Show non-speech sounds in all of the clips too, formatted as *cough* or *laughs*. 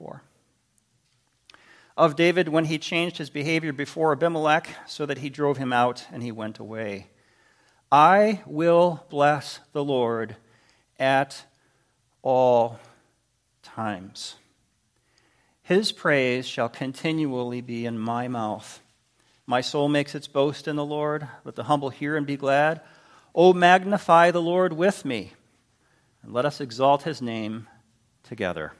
34. Of David when he changed his behavior before Abimelech so that he drove him out and he went away. I will bless the Lord at all times. His praise shall continually be in my mouth. My soul makes its boast in the Lord. Let the humble hear and be glad. O magnify the Lord with me, and let us exalt his name together.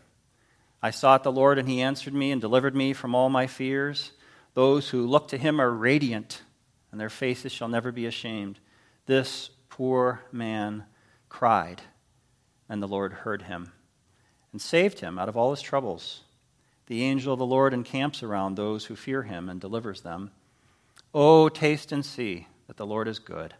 I sought the Lord, and he answered me and delivered me from all my fears. Those who look to him are radiant, and their faces shall never be ashamed. This poor man cried, and the Lord heard him and saved him out of all his troubles. The angel of the Lord encamps around those who fear him and delivers them. Oh, taste and see that the Lord is good.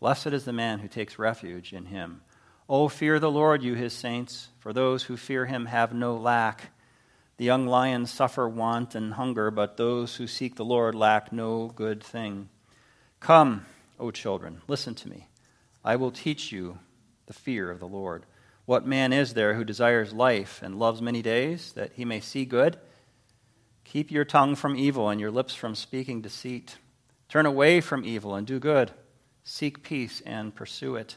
Blessed is the man who takes refuge in him. Oh, fear the Lord, you his saints, for those who fear him have no lack. The young lions suffer want and hunger, but those who seek the Lord lack no good thing. Come, O children, listen to me. I will teach you the fear of the Lord. What man is there who desires life and loves many days, that he may see good? Keep your tongue from evil and your lips from speaking deceit. Turn away from evil and do good. Seek peace and pursue it.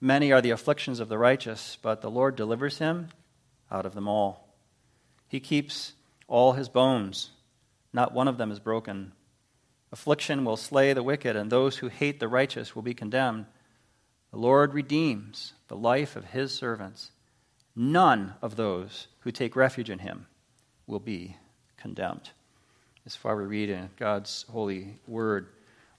Many are the afflictions of the righteous, but the Lord delivers him out of them all. He keeps all his bones, not one of them is broken. Affliction will slay the wicked, and those who hate the righteous will be condemned. The Lord redeems the life of his servants. None of those who take refuge in him will be condemned. As far we read in God's holy word.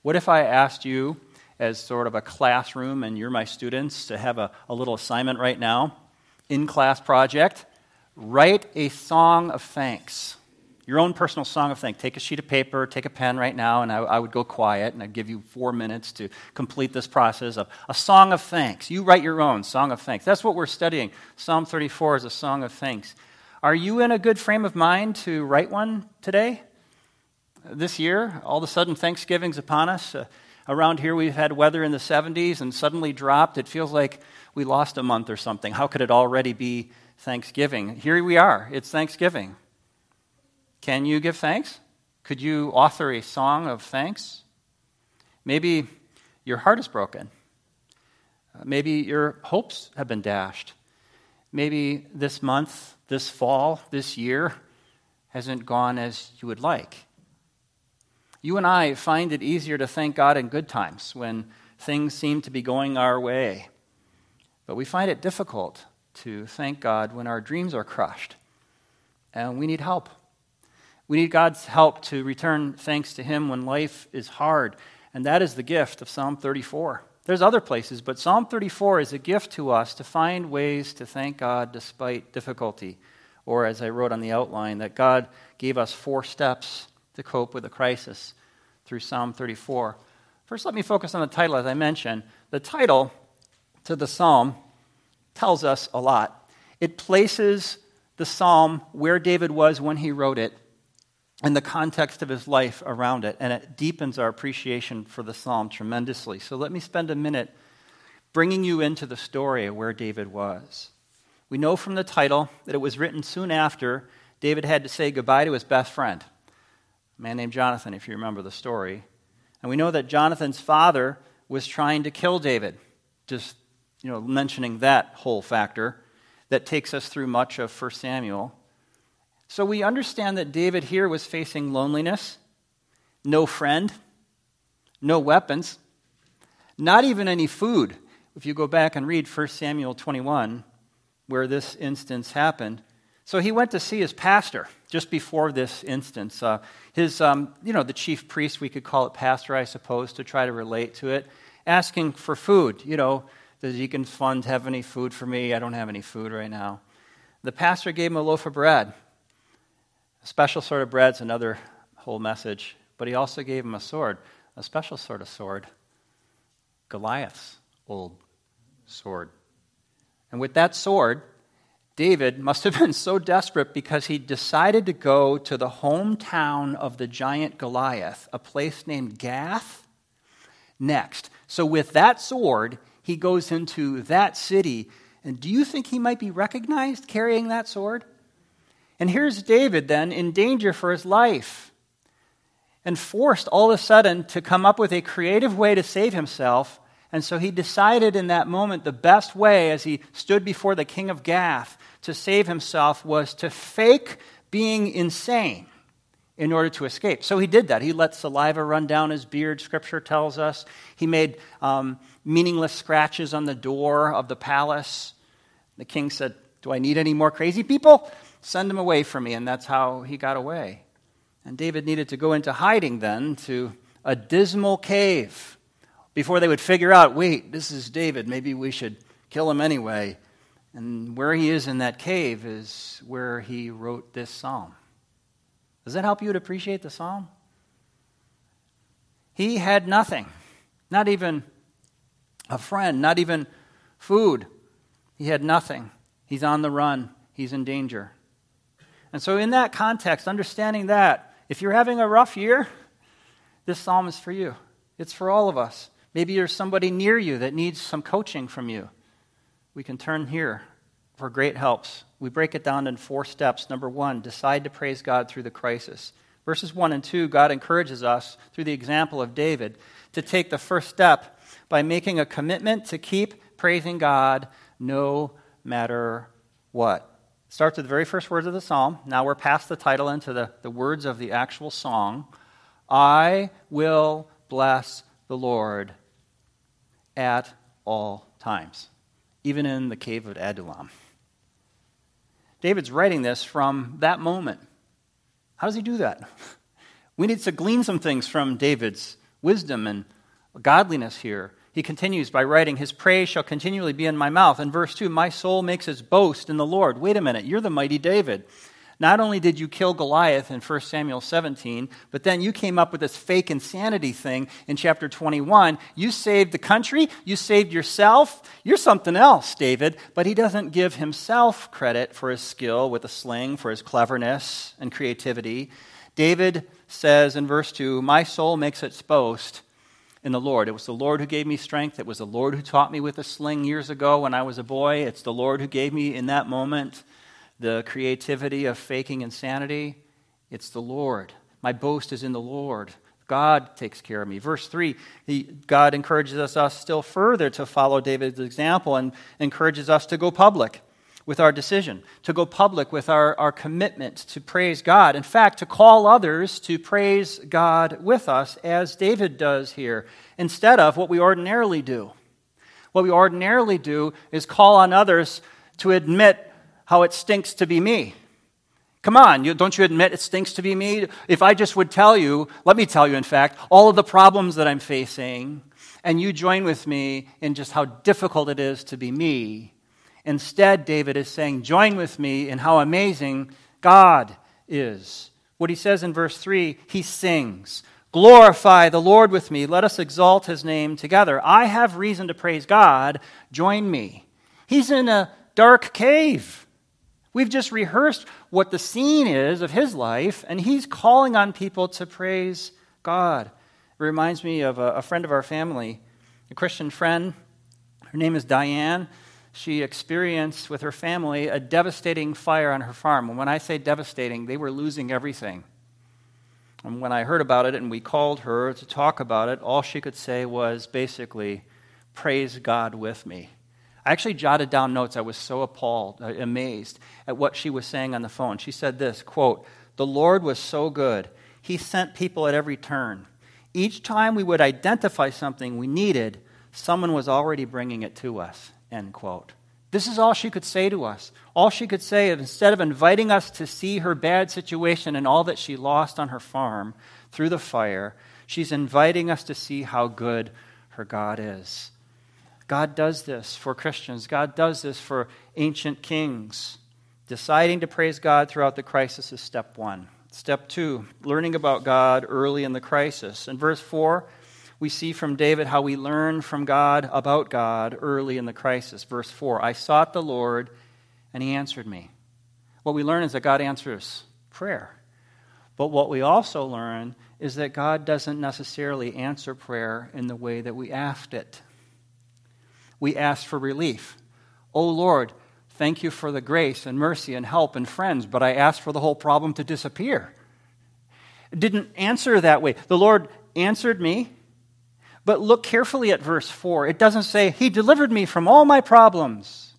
What if I asked you, as sort of a classroom, and you're my students, to have a, a little assignment right now? In class project, write a song of thanks your own personal song of thanks. Take a sheet of paper, take a pen right now, and I, I, would go quiet, and I'd give you four minutes to complete this process of a song of thanks. You write your own song of thanks. That's what we're studying. Psalm 34 is a song of thanks. Are you in a good frame of mind to write one today? This year, all of a sudden, Thanksgiving's upon us. Uh, around here, we've had weather in the 70s and suddenly dropped. It feels like we lost a month or something. How could it already be Thanksgiving? Here we are. It's Thanksgiving. Can you give thanks? Could you author a song of thanks? Maybe your heart is broken. Maybe your hopes have been dashed. Maybe this month, this fall, this year hasn't gone as you would like. You and I find it easier to thank God in good times when things seem to be going our way. But we find it difficult to thank God when our dreams are crushed and we need help. We need God's help to return thanks to Him when life is hard. And that is the gift of Psalm 34. There's other places, but Psalm 34 is a gift to us to find ways to thank God despite difficulty. Or, as I wrote on the outline, that God gave us four steps to cope with a crisis through Psalm 34. First, let me focus on the title, as I mentioned. The title to the psalm tells us a lot. It places the psalm where David was when he wrote it and the context of his life around it, and it deepens our appreciation for the psalm tremendously. So let me spend a minute bringing you into the story of where David was. We know from the title that it was written soon after David had to say goodbye to his best friend, a man named Jonathan, if you remember the story. And we know that Jonathan's father was trying to kill David, just you know, mentioning that whole factor that takes us through much of 1 Samuel. So we understand that David here was facing loneliness, no friend, no weapons, not even any food. If you go back and read 1 Samuel 21, where this instance happened. So he went to see his pastor just before this instance. Uh, his, um, you know, the chief priest, we could call it pastor, I suppose, to try to relate to it, asking for food. You know, does Deacon Fund have any food for me? I don't have any food right now. The pastor gave him a loaf of bread A special sort of bread's another whole message, but he also gave him a sword, a special sort of sword, Goliath's old sword. And with that sword, David must have been so desperate because he decided to go to the hometown of the giant Goliath, a place named Gath, next. So, with that sword, he goes into that city. And do you think he might be recognized carrying that sword? And here's David then in danger for his life and forced all of a sudden to come up with a creative way to save himself. And so he decided in that moment the best way as he stood before the king of Gath to save himself was to fake being insane in order to escape. So he did that. He let saliva run down his beard, scripture tells us. He made um, meaningless scratches on the door of the palace. The king said, Do I need any more crazy people? Send them away from me. And that's how he got away. And David needed to go into hiding then to a dismal cave before they would figure out wait, this is David. Maybe we should kill him anyway. And where he is in that cave is where he wrote this psalm. Does that help you to appreciate the psalm? He had nothing, not even a friend, not even food. He had nothing. He's on the run, he's in danger. And so, in that context, understanding that, if you're having a rough year, this psalm is for you. It's for all of us. Maybe there's somebody near you that needs some coaching from you we can turn here for great helps. We break it down in four steps. Number one, decide to praise God through the crisis. Verses 1 and 2, God encourages us, through the example of David, to take the first step by making a commitment to keep praising God no matter what. starts with the very first words of the psalm. Now we're past the title into the, the words of the actual song. I will bless the Lord at all times even in the cave of Adullam. David's writing this from that moment. How does he do that? *laughs* We need to glean some things from David's wisdom and godliness here. He continues by writing, His praise shall continually be in my mouth. In verse 2, my soul makes its boast in the Lord. Wait a minute, you're the mighty David. Not only did you kill Goliath in 1 Samuel 17, but then you came up with this fake insanity thing in chapter 21. You saved the country, you saved yourself. You're something else, David. But he doesn't give himself credit for his skill with a sling, for his cleverness and creativity. David says in verse 2 My soul makes its boast in the Lord. It was the Lord who gave me strength. It was the Lord who taught me with a sling years ago when I was a boy. It's the Lord who gave me in that moment the creativity of faking insanity. It's the Lord. My boast is in the Lord. God takes care of me. Verse 3, he, God encourages us, us still further to follow David's example and encourages us to go public with our decision, to go public with our, our commitment to praise God. In fact, to call others to praise God with us, as David does here, instead of what we ordinarily do. What we ordinarily do is call on others to admit how it stinks to be me. Come on, you, don't you admit it stinks to be me? If I just would tell you, let me tell you, in fact, all of the problems that I'm facing, and you join with me in just how difficult it is to be me. Instead, David is saying, join with me in how amazing God is. What he says in verse 3, he sings, Glorify the Lord with me. Let us exalt his name together. I have reason to praise God. Join me. He's in a dark cave. We've just rehearsed what the scene is of his life, and he's calling on people to praise God. It reminds me of a, a friend of our family, a Christian friend. Her name is Diane. She experienced with her family a devastating fire on her farm. And when I say devastating, they were losing everything. And when I heard about it and we called her to talk about it, all she could say was basically, Praise God with me. I actually jotted down notes. I was so appalled, uh, amazed at what she was saying on the phone. She said this quote, The Lord was so good. He sent people at every turn. Each time we would identify something we needed, someone was already bringing it to us. End quote. This is all she could say to us. All she could say is instead of inviting us to see her bad situation and all that she lost on her farm through the fire, she's inviting us to see how good her God is. God does this for Christians, God does this for ancient kings. Deciding to praise God throughout the crisis is step one. Step two, learning about God early in the crisis. In verse 4, we see from David how we learn from God about God early in the crisis. Verse 4 I sought the Lord, and he answered me. What we learn is that God answers prayer. But what we also learn is that God doesn't necessarily answer prayer in the way that we asked it. We asked for relief. Oh Lord, Thank you for the grace and mercy and help and friends, but I asked for the whole problem to disappear. It didn't answer that way. The Lord answered me, but look carefully at verse 4. It doesn't say, He delivered me from all my problems.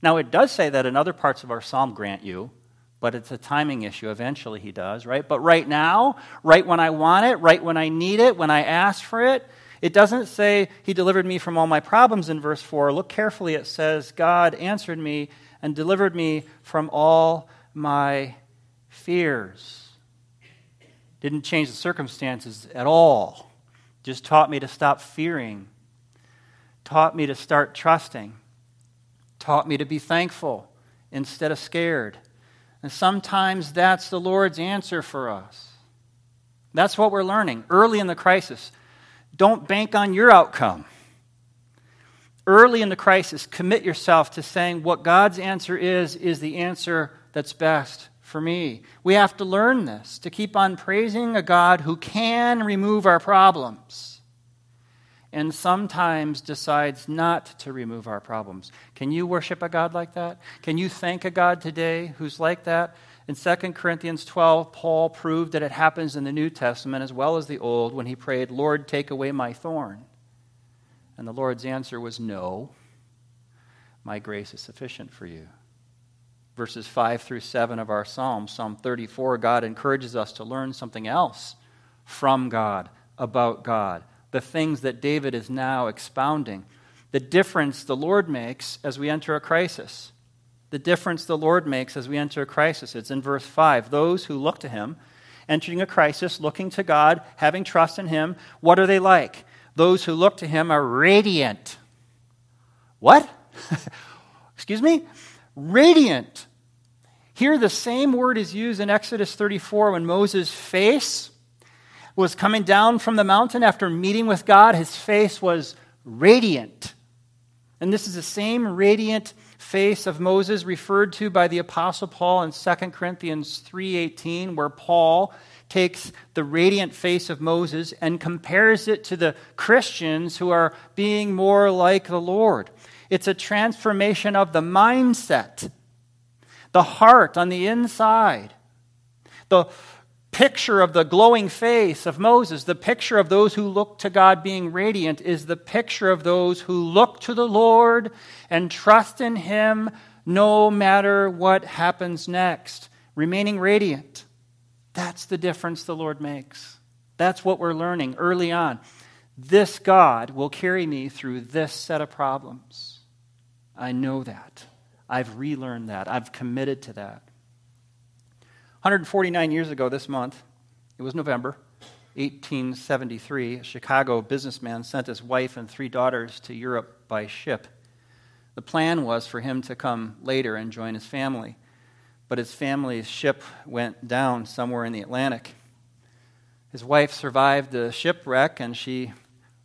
Now, it does say that in other parts of our psalm, grant you, but it's a timing issue. Eventually, He does, right? But right now, right when I want it, right when I need it, when I ask for it, it doesn't say, He delivered me from all my problems in verse 4. Look carefully. It says, God answered me and delivered me from all my fears. Didn't change the circumstances at all. Just taught me to stop fearing, taught me to start trusting, taught me to be thankful instead of scared. And sometimes that's the Lord's answer for us. That's what we're learning early in the crisis. Don't bank on your outcome. Early in the crisis, commit yourself to saying what God's answer is, is the answer that's best for me. We have to learn this to keep on praising a God who can remove our problems and sometimes decides not to remove our problems. Can you worship a God like that? Can you thank a God today who's like that? In 2 Corinthians 12, Paul proved that it happens in the New Testament as well as the Old when he prayed, Lord, take away my thorn. And the Lord's answer was, No, my grace is sufficient for you. Verses 5 through 7 of our Psalm, Psalm 34, God encourages us to learn something else from God, about God, the things that David is now expounding, the difference the Lord makes as we enter a crisis the difference the Lord makes as we enter a crisis. It's in verse 5. Those who look to Him, entering a crisis, looking to God, having trust in Him, what are they like? Those who look to Him are radiant. What? *laughs* Excuse me? Radiant. Here, the same word is used in Exodus 34 when Moses' face was coming down from the mountain after meeting with God. His face was radiant. And this is the same radiant face of Moses referred to by the apostle Paul in 2 Corinthians 3:18 where Paul takes the radiant face of Moses and compares it to the Christians who are being more like the Lord. It's a transformation of the mindset, the heart on the inside. The picture of the glowing face of Moses, the picture of those who look to God being radiant, is the picture of those who look to the Lord and trust in Him no matter what happens next, remaining radiant. That's the difference the Lord makes. That's what we're learning early on. This God will carry me through this set of problems. I know that. I've relearned that. I've committed to that. 149 years ago this month, it was November 1873, a Chicago businessman sent his wife and three daughters to Europe by ship. The plan was for him to come later and join his family, but his family's ship went down somewhere in the Atlantic. His wife survived the shipwreck and she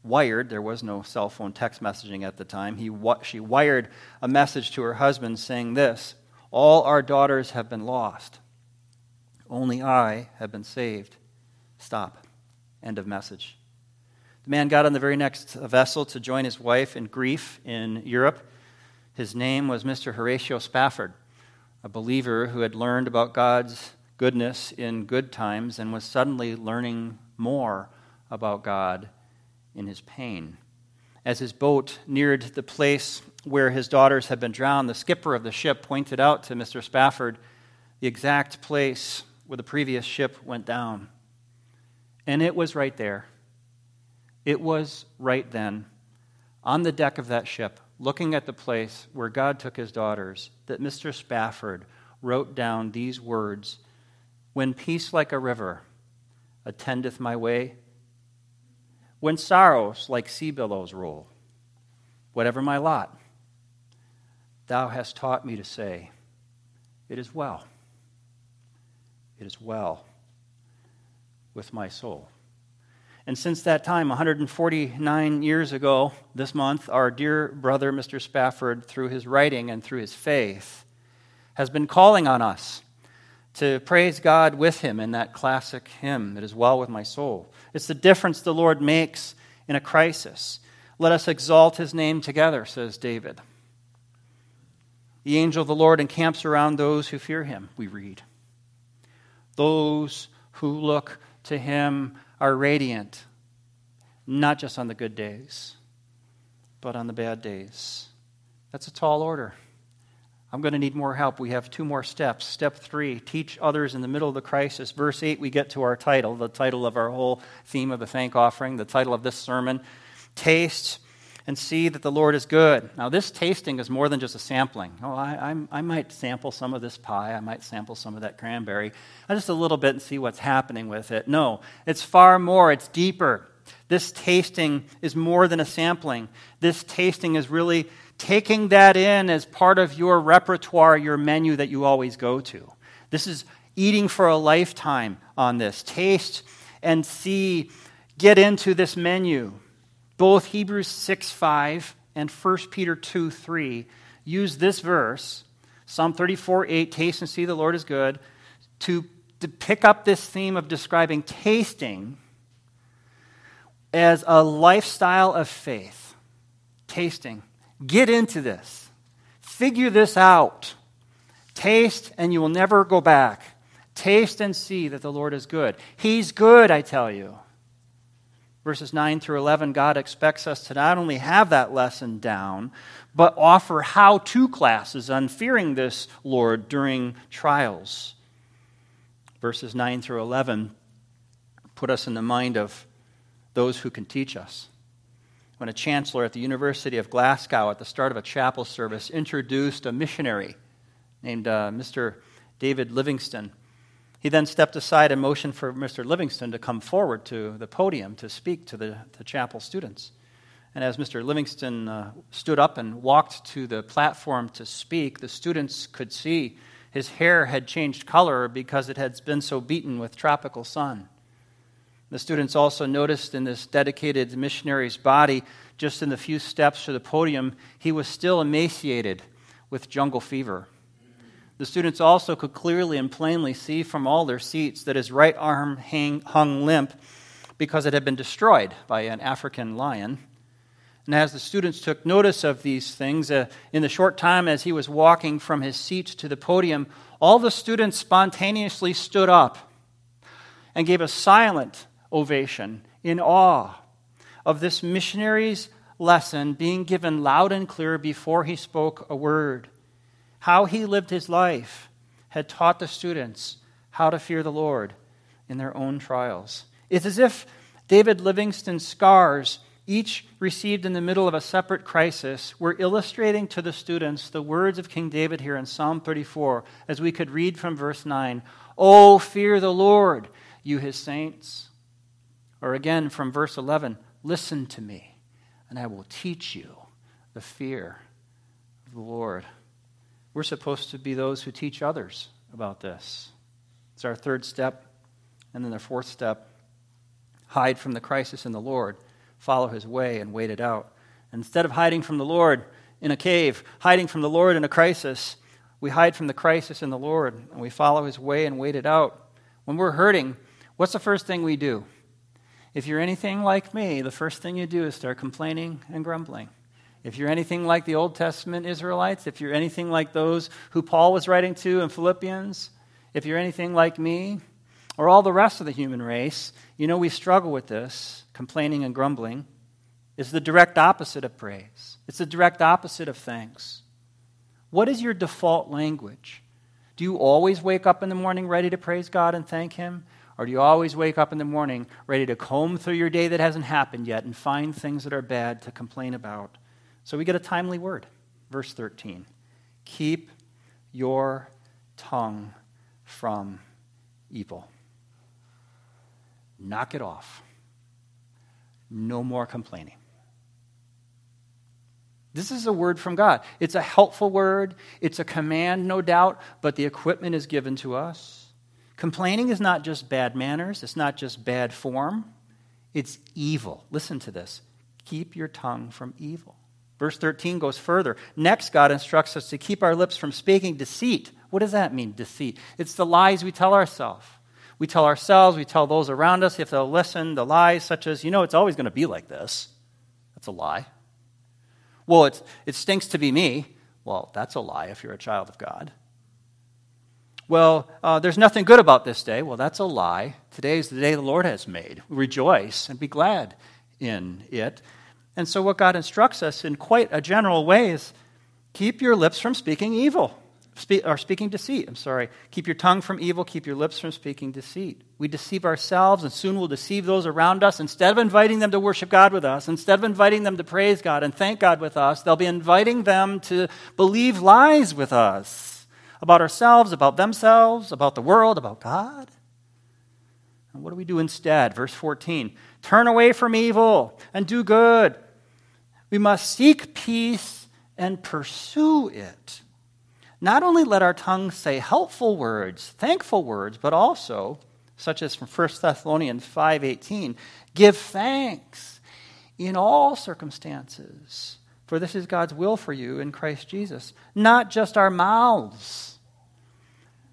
wired, there was no cell phone text messaging at the time, he, she wired a message to her husband saying this All our daughters have been lost. Only I have been saved. Stop. End of message. The man got on the very next vessel to join his wife in grief in Europe. His name was Mr. Horatio Spafford, a believer who had learned about God's goodness in good times and was suddenly learning more about God in his pain. As his boat neared the place where his daughters had been drowned, the skipper of the ship pointed out to Mr. Spafford the exact place where the previous ship went down. And it was right there. It was right then, on the deck of that ship, looking at the place where God took his daughters, that Mr. Spafford wrote down these words When peace like a river attendeth my way, when sorrows like sea billows roll, whatever my lot, thou hast taught me to say, It is well. It is well with my soul. And since that time, 149 years ago, this month, our dear brother, Mr. Spafford, through his writing and through his faith, has been calling on us to praise God with him in that classic hymn, It is Well with My Soul. It's the difference the Lord makes in a crisis. Let us exalt his name together, says David. The angel of the Lord encamps around those who fear him, we read. Those who look to him are radiant, not just on the good days, but on the bad days. That's a tall order. I'm going to need more help. We have two more steps. Step three teach others in the middle of the crisis. Verse 8, we get to our title, the title of our whole theme of the thank offering, the title of this sermon Taste and see that the Lord is good. Now, this tasting is more than just a sampling. Oh, I, I, I might sample some of this pie. I might sample some of that cranberry. Just a little bit and see what's happening with it. No, it's far more, it's deeper. This tasting is more than a sampling. This tasting is really taking that in as part of your repertoire, your menu that you always go to. This is eating for a lifetime on this. Taste and see, get into this menu. Both Hebrews 6 5 and 1 Peter 2 3 use this verse, Psalm 34 8, taste and see the Lord is good, to, to pick up this theme of describing tasting as a lifestyle of faith. Tasting. Get into this. Figure this out. Taste and you will never go back. Taste and see that the Lord is good. He's good, I tell you verses 9 through 11, God expects us to not only have that lesson down, but offer how to classes on fearing this Lord during trials. Verses 9 through 11 put us in the mind of those who can teach us. When a chancellor at the University of Glasgow, at the start of a chapel service, introduced a missionary named uh, Mr. David Livingstone he then stepped aside and motioned for Mr. Livingstone to come forward to the podium to speak to the, the chapel students. And as Mr. Livingstone uh, stood up and walked to the platform to speak, the students could see his hair had changed color because it had been so beaten with tropical sun. The students also noticed in this dedicated missionary's body, just in the few steps to the podium, he was still emaciated with jungle fever. The students also could clearly and plainly see from all their seats that his right arm hang, hung limp because it had been destroyed by an African lion. And as the students took notice of these things, uh, in the short time as he was walking from his seat to the podium, all the students spontaneously stood up and gave a silent ovation in awe of this missionary's lesson being given loud and clear before he spoke a word. How he lived his life had taught the students how to fear the Lord in their own trials. It's as if David Livingstone's scars, each received in the middle of a separate crisis, were illustrating to the students the words of King David here in Psalm 34, as we could read from verse 9 Oh, fear the Lord, you his saints. Or again from verse 11 Listen to me, and I will teach you the fear of the Lord. We're supposed to be those who teach others about this. It's our third step. And then the fourth step hide from the crisis in the Lord, follow his way, and wait it out. instead of hiding from the Lord in a cave, hiding from the Lord in a crisis, we hide from the crisis in the Lord and we follow his way and wait it out. When we're hurting, what's the first thing we do? If you're anything like me, the first thing you do is start complaining and grumbling. If you're anything like the Old Testament Israelites, if you're anything like those who Paul was writing to in Philippians, if you're anything like me, or all the rest of the human race, you know we struggle with this, complaining and grumbling. Is the direct opposite of praise. It's the direct opposite of thanks. What is your default language? Do you always wake up in the morning ready to praise God and thank Him? Or do you always wake up in the morning ready to comb through your day that hasn't happened yet and find things that are bad to complain about? So we get a timely word. Verse 13 Keep your tongue from evil. Knock it off. No more complaining. This is a word from God. It's a helpful word, it's a command, no doubt, but the equipment is given to us. Complaining is not just bad manners, it's not just bad form, it's evil. Listen to this keep your tongue from evil. Verse 13 goes further. Next, God instructs us to keep our lips from speaking deceit. What does that mean, deceit? It's the lies we tell ourselves. We tell ourselves, we tell those around us, if they'll listen, the lies such as, you know, it's always going to be like this. That's a lie. Well, it's, it stinks to be me. Well, that's a lie if you're a child of God. Well, uh, there's nothing good about this day. Well, that's a lie. Today is the day the Lord has made. Rejoice and be glad in it. And so, what God instructs us in quite a general way is keep your lips from speaking evil. Or speaking deceit, I'm sorry. Keep your tongue from evil, keep your lips from speaking deceit. We deceive ourselves, and soon we'll deceive those around us. Instead of inviting them to worship God with us, instead of inviting them to praise God and thank God with us, they'll be inviting them to believe lies with us about ourselves, about themselves, about the world, about God. And what do we do instead? Verse 14 Turn away from evil and do good. We must seek peace and pursue it not only let our tongues say helpful words, thankful words, but also, such as from 1 Thessalonians 5:18, give thanks in all circumstances, for this is God's will for you in Christ Jesus, not just our mouths.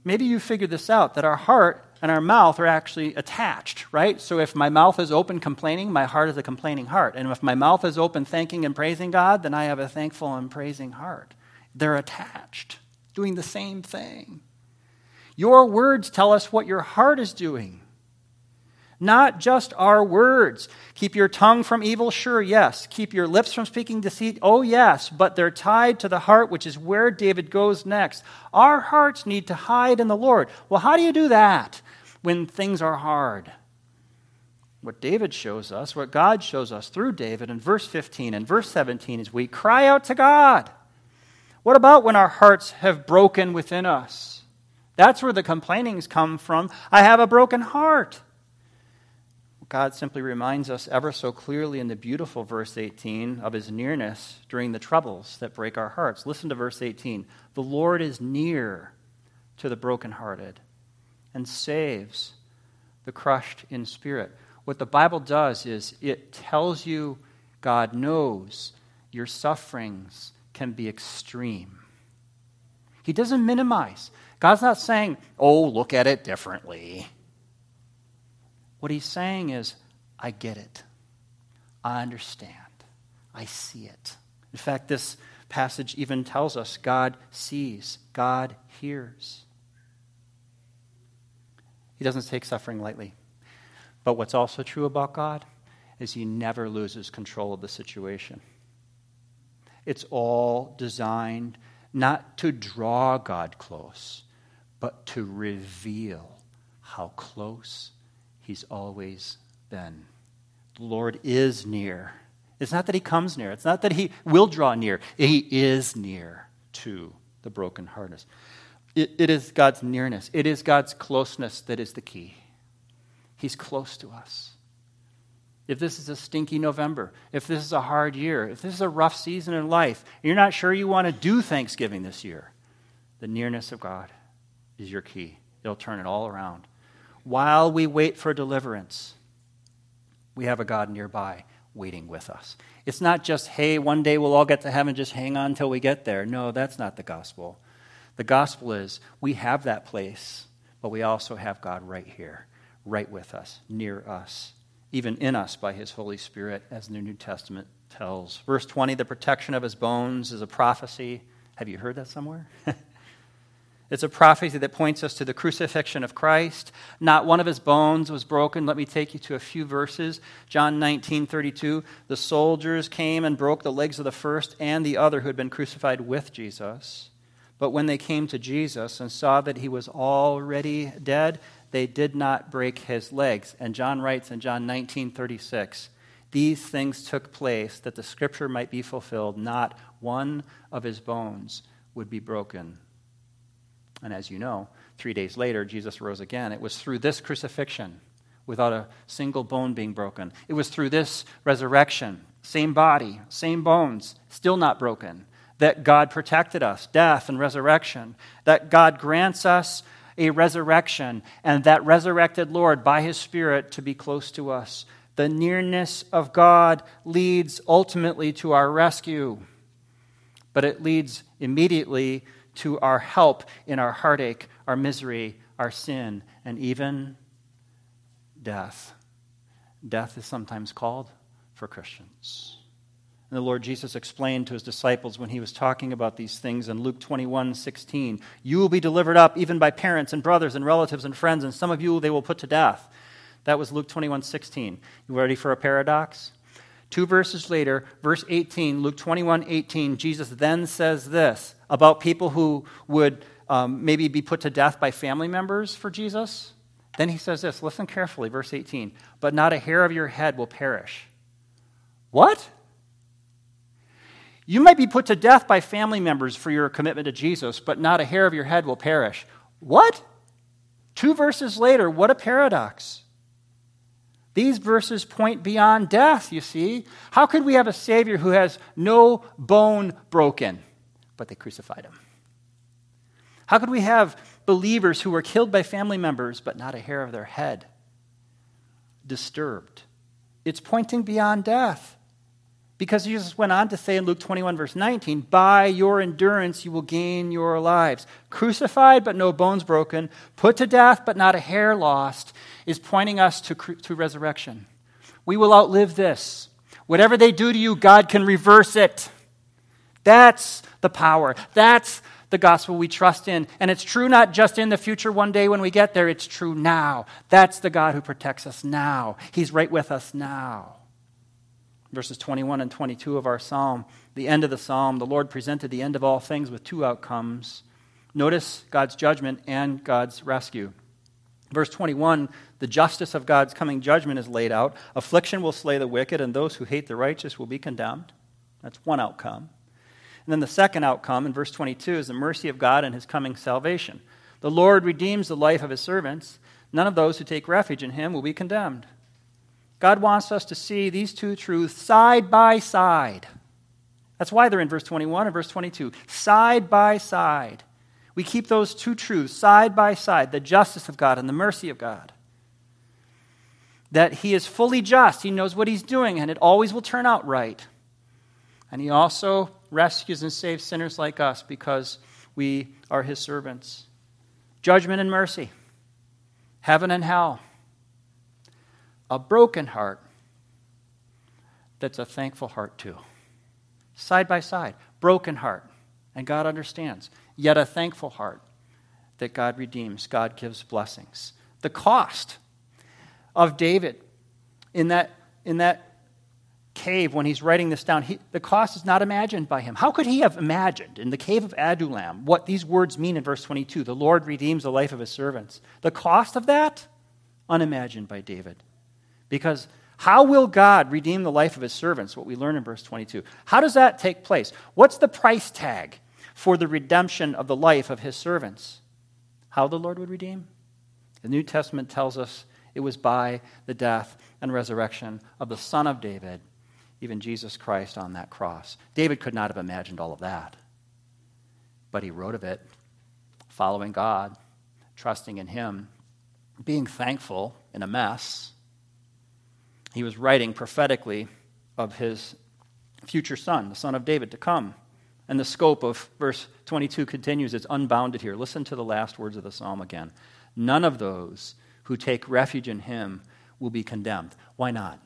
Maybe you figured this out that our heart and our mouth are actually attached, right? So if my mouth is open complaining, my heart is a complaining heart. And if my mouth is open thanking and praising God, then I have a thankful and praising heart. They're attached doing the same thing. Your words tell us what your heart is doing. Not just our words. Keep your tongue from evil, sure, yes. Keep your lips from speaking deceit, oh, yes. But they're tied to the heart, which is where David goes next. Our hearts need to hide in the Lord. Well, how do you do that when things are hard? What David shows us, what God shows us through David in verse 15 and verse 17 is we cry out to God. What about when our hearts have broken within us? That's where the complainings come from. I have a broken heart. God simply reminds us ever so clearly in the beautiful verse 18 of his nearness during the troubles that break our hearts. Listen to verse 18. The Lord is near to the brokenhearted and saves the crushed in spirit. What the Bible does is it tells you God knows your sufferings can be extreme. He doesn't minimize. God's not saying, oh, look at it differently. What he's saying is, I get it. I understand. I see it. In fact, this passage even tells us God sees, God hears. He doesn't take suffering lightly. But what's also true about God is he never loses control of the situation. It's all designed not to draw God close, but to reveal how close He's always been. The Lord is near. It's not that He comes near, it's not that He will draw near. He is near to the brokenhearted. It, it is God's nearness, it is God's closeness that is the key. He's close to us if this is a stinky November, if this is a hard year, if this is a rough season in life, you're not sure you want to do Thanksgiving this year, the nearness of God is your key. It'll turn it all around. While we wait for deliverance, we have a God nearby waiting with us. It's not just, hey, one day we'll all get to heaven, just hang on until we get there. No, that's not the gospel. The gospel is we have that place, but we also have God right here, right with us, near us even in us by his Holy Spirit, as the New Testament tells. Verse 20 the protection of his bones is a prophecy. Have you heard that somewhere? *laughs* it's a prophecy that points us to the crucifixion of Christ. Not one of his bones was broken. Let me take you to a few verses. John 19 32. The soldiers came and broke the legs of the first and the other who had been crucified with Jesus. But when they came to Jesus and saw that he was already dead, they did not break his legs. And John writes in John 19 36, these things took place that the scripture might be fulfilled. Not one of his bones would be broken. And as you know, three days later, Jesus rose again. It was through this crucifixion, without a single bone being broken, it was through this resurrection same body, same bones, still not broken. That God protected us, death and resurrection. That God grants us a resurrection, and that resurrected Lord by his Spirit to be close to us. The nearness of God leads ultimately to our rescue, but it leads immediately to our help in our heartache, our misery, our sin, and even death. Death is sometimes called for Christians. And the Lord Jesus explained to his disciples when he was talking about these things in Luke 21 16, You will be delivered up even by parents and brothers and relatives and friends, and some of you they will put to death. That was Luke 21 16. You ready for a paradox? Two verses later, verse 18, Luke 21 18, Jesus then says this about people who would um, maybe be put to death by family members for Jesus. Then he says this listen carefully, verse 18, but not a hair of your head will perish. What? You might be put to death by family members for your commitment to Jesus, but not a hair of your head will perish. What? Two verses later, what a paradox. These verses point beyond death, you see. How could we have a Savior who has no bone broken? But they crucified him. How could we have believers who were killed by family members, but not a hair of their head disturbed? It's pointing beyond death. Because Jesus went on to say in Luke 21, verse 19, By your endurance you will gain your lives. Crucified, but no bones broken, put to death, but not a hair lost, is pointing us to, to resurrection. We will outlive this. Whatever they do to you, God can reverse it. That's the power. That's the gospel we trust in. And it's true not just in the future one day when we get there, it's true now. That's the God who protects us now. He's right with us now verses 21 and 22 of our psalm, the end of the psalm, the Lord presented the end of all things with two outcomes. Notice God's judgment and God's rescue. Verse 21 the justice of God's coming judgment is laid out. Affliction will slay the wicked, and those who hate the righteous will be condemned. That's one outcome. And then the second outcome in verse 22 is the mercy of God and his coming salvation. The Lord redeems the life of his servants. None of those who take refuge in him will be condemned. God wants us to see these two truths side by side. That's why they're in verse 21 and verse 22. Side by side. We keep those two truths side by side the justice of God and the mercy of God. That He is fully just, He knows what He's doing, and it always will turn out right. And He also rescues and saves sinners like us because we are His servants. Judgment and mercy, heaven and hell a broken heart that's a thankful heart too. Side by side, broken heart, and God understands, yet a thankful heart that God redeems, God gives blessings. The cost of David in that, in that cave when he's writing this down, he, the cost is not imagined by him. How could he have imagined in the cave of Adullam what these words mean in verse 22? The Lord redeems the life of his servants. The cost of that? Unimagined by David. Because how will God redeem the life of his servants? What we learn in verse 22. How does that take place? What's the price tag for the redemption of the life of his servants? How the Lord would redeem? The New Testament tells us it was by the death and resurrection of the Son of David, even Jesus Christ on that cross. David could not have imagined all of that, but he wrote of it, following God, trusting in him, being thankful in a mess he was writing prophetically of his future son, the son of David, to come. And the scope of verse 22 continues, it's unbounded here. Listen to the last words of the psalm again. None of those who take refuge in him will be condemned. Why not?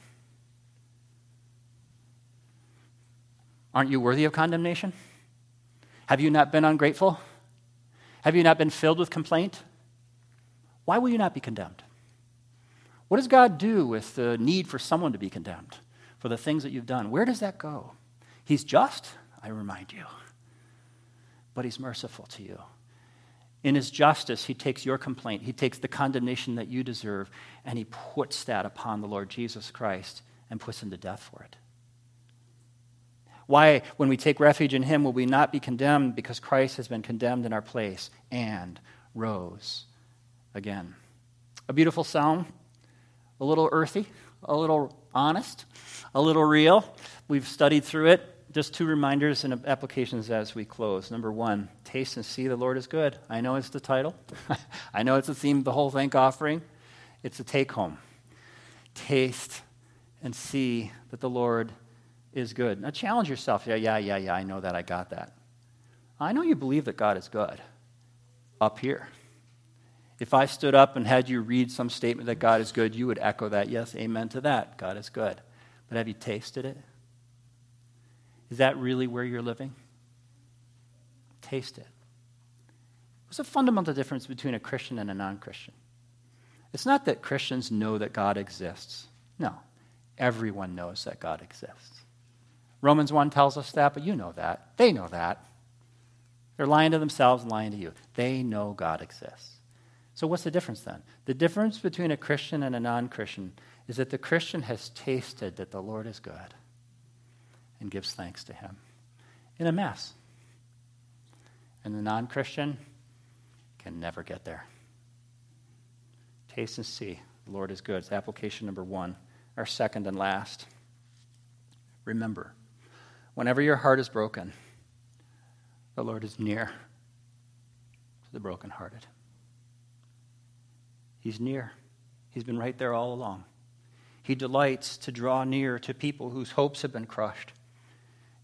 Aren't you worthy of condemnation? Have you not been ungrateful? Have you not been filled with complaint? Why will you not be condemned? What does God do with the need for someone to be condemned for the things that you've done? Where does that go? He's just, I remind you, but He's merciful to you. In His justice, He takes your complaint, He takes the condemnation that you deserve, and He puts that upon the Lord Jesus Christ and puts Him to death for it. Why, when we take refuge in Him, will we not be condemned? Because Christ has been condemned in our place and rose again. A beautiful psalm a little earthy, a little honest, a little real. We've studied through it. Just two reminders and applications as we close. Number one, taste and see the Lord is good. I know it's the title. *laughs* I know it's the theme of the whole thank offering. It's a take home. Taste and see that the Lord is good. Now challenge yourself. Yeah, yeah, yeah, yeah, I know that. I got that. I know you believe that God is good up here. If I stood up and had you read some statement that God is good, you would echo that. Yes, amen to that. God is good. But have you tasted it? Is that really where you're living? Taste it. What's a fundamental difference between a Christian and a non Christian? It's not that Christians know that God exists. No, everyone knows that God exists. Romans 1 tells us that, but you know that. They know that. They're lying to themselves and lying to you. They know God exists. So, what's the difference then? The difference between a Christian and a non Christian is that the Christian has tasted that the Lord is good and gives thanks to Him in a mess. And the non Christian can never get there. Taste and see the Lord is good. It's application number one. Our second and last. Remember, whenever your heart is broken, the Lord is near to the brokenhearted. He's near. He's been right there all along. He delights to draw near to people whose hopes have been crushed.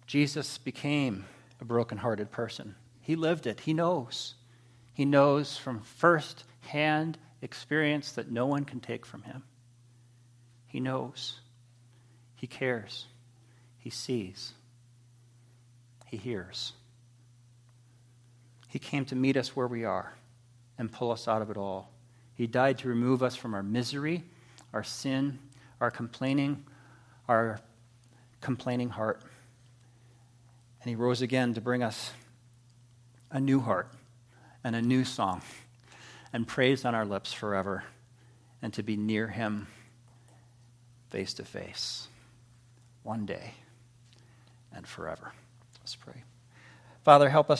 Jesus became a brokenhearted person. He lived it. He knows. He knows from first hand experience that no one can take from him. He knows. He cares. He sees. He hears. He came to meet us where we are and pull us out of it all. He died to remove us from our misery, our sin, our complaining, our complaining heart. And he rose again to bring us a new heart and a new song and praise on our lips forever and to be near him face to face one day and forever. Let's pray. Father, help us